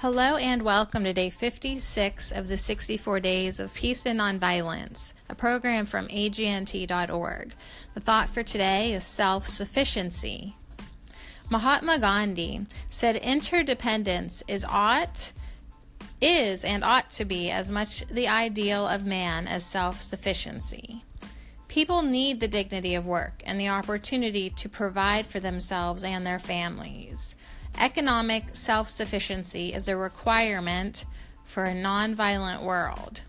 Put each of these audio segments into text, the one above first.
Hello and welcome to day 56 of the 64 Days of Peace and Nonviolence, a program from AGNT.org. The thought for today is self sufficiency. Mahatma Gandhi said interdependence is ought is and ought to be as much the ideal of man as self sufficiency. People need the dignity of work and the opportunity to provide for themselves and their families. Economic self sufficiency is a requirement for a nonviolent world.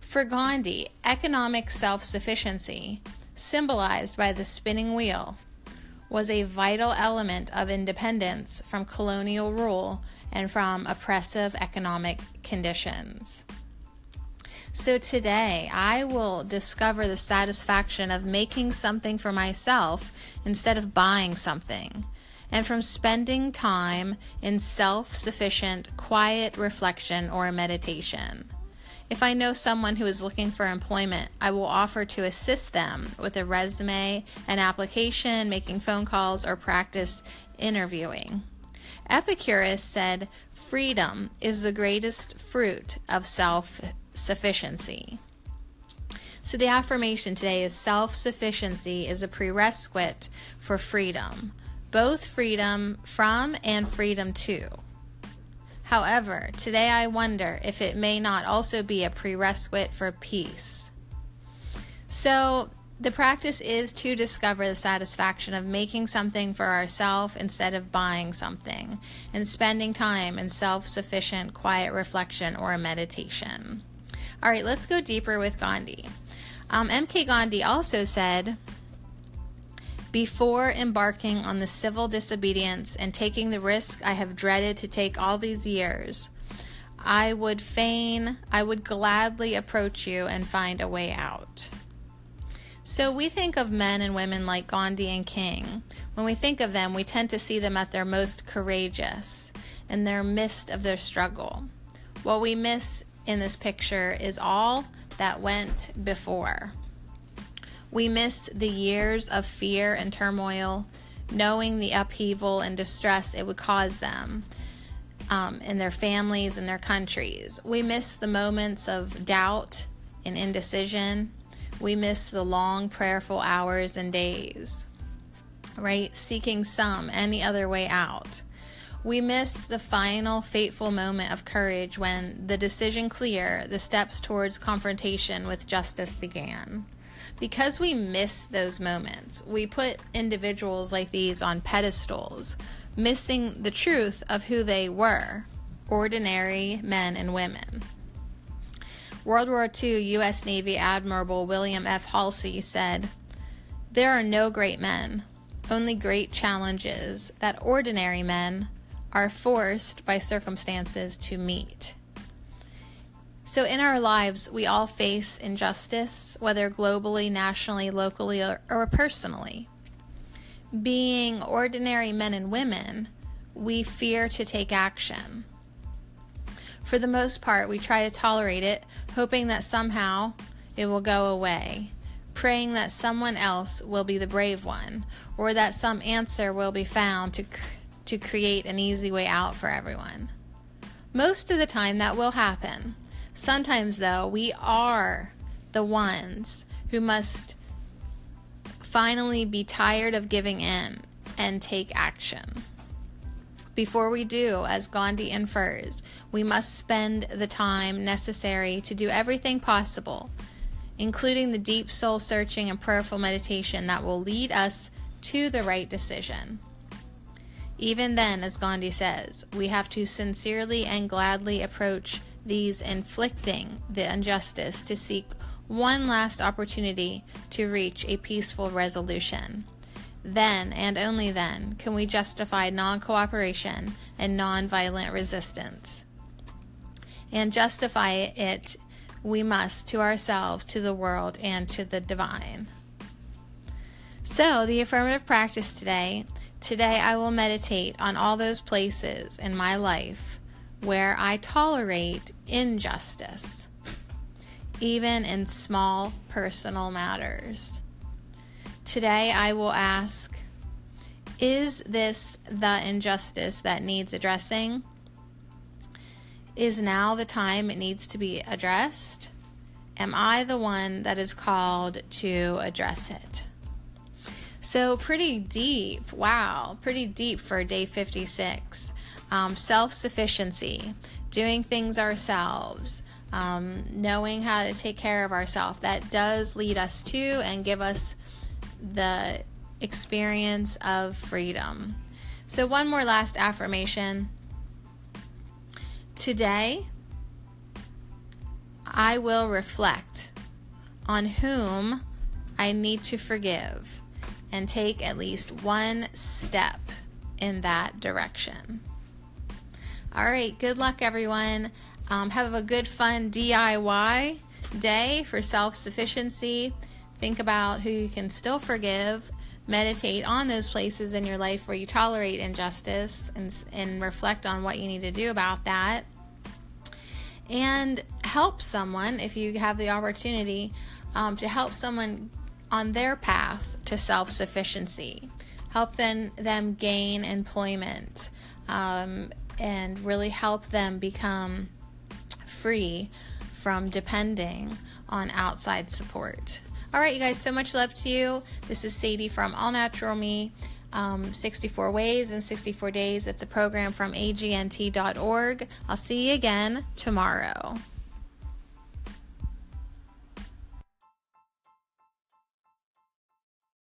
For Gandhi, economic self sufficiency, symbolized by the spinning wheel, was a vital element of independence from colonial rule and from oppressive economic conditions. So today, I will discover the satisfaction of making something for myself instead of buying something and from spending time in self sufficient, quiet reflection or meditation. If I know someone who is looking for employment, I will offer to assist them with a resume, an application, making phone calls, or practice interviewing. Epicurus said, Freedom is the greatest fruit of self sufficiency. So, the affirmation today is self sufficiency is a prerequisite for freedom both freedom from and freedom to. However, today I wonder if it may not also be a prerequisite for peace. So, the practice is to discover the satisfaction of making something for ourselves instead of buying something, and spending time in self sufficient, quiet reflection or meditation. All right, let's go deeper with Gandhi. Um, MK Gandhi also said, before embarking on the civil disobedience and taking the risk I have dreaded to take all these years, I would fain, I would gladly approach you and find a way out. So we think of men and women like Gandhi and King. When we think of them, we tend to see them at their most courageous in their midst of their struggle. What we miss in this picture is all that went before. We miss the years of fear and turmoil, knowing the upheaval and distress it would cause them um, in their families and their countries. We miss the moments of doubt and indecision. We miss the long prayerful hours and days, right? Seeking some, any other way out. We miss the final fateful moment of courage when the decision clear, the steps towards confrontation with justice began because we miss those moments, we put individuals like these on pedestals, missing the truth of who they were ordinary men and women. World War II U.S. Navy Admiral William F. Halsey said, There are no great men, only great challenges that ordinary men are forced by circumstances to meet. So, in our lives, we all face injustice, whether globally, nationally, locally, or, or, personally. Being ordinary men and women, we fear to take action. For the most part, we try to tolerate it, hoping that somehow it will go away, praying that someone else will be the brave one, or that some answer will be found to, to create an easy way out for everyone. Most of the time, that will happen Sometimes, though, we are the ones who must finally be tired of giving in and take action. Before we do, as Gandhi infers, we must spend the time necessary to do everything possible, including the deep soul searching and prayerful meditation that will lead us to the right decision. Even then, as Gandhi says, we have to sincerely and gladly approach these inflicting the injustice to seek one last opportunity to reach a peaceful resolution. Then and only then can we justify non cooperation and non violent resistance. And justify it we must to ourselves, to the world, and to the divine. So, the affirmative practice today today I will meditate on all those places in my life where I tolerate injustice, even in small personal matters. Today I will ask Is this the injustice that needs addressing? Is now the time it needs to be addressed? Am I the one that is called to address it? So, pretty deep. Wow, pretty deep for day 56. Um, Self sufficiency, doing things ourselves, um, knowing how to take care of ourselves. That does lead us to and give us the experience of freedom. So, one more last affirmation. Today, I will reflect on whom I need to forgive and take at least one step in that direction. All right, good luck, everyone. Um, have a good, fun DIY day for self sufficiency. Think about who you can still forgive. Meditate on those places in your life where you tolerate injustice and, and reflect on what you need to do about that. And help someone if you have the opportunity um, to help someone on their path to self sufficiency. Help them, them gain employment um, and really help them become free from depending on outside support. All right, you guys, so much love to you. This is Sadie from All Natural Me. Um, 64 Ways in 64 Days. It's a program from agnt.org. I'll see you again tomorrow.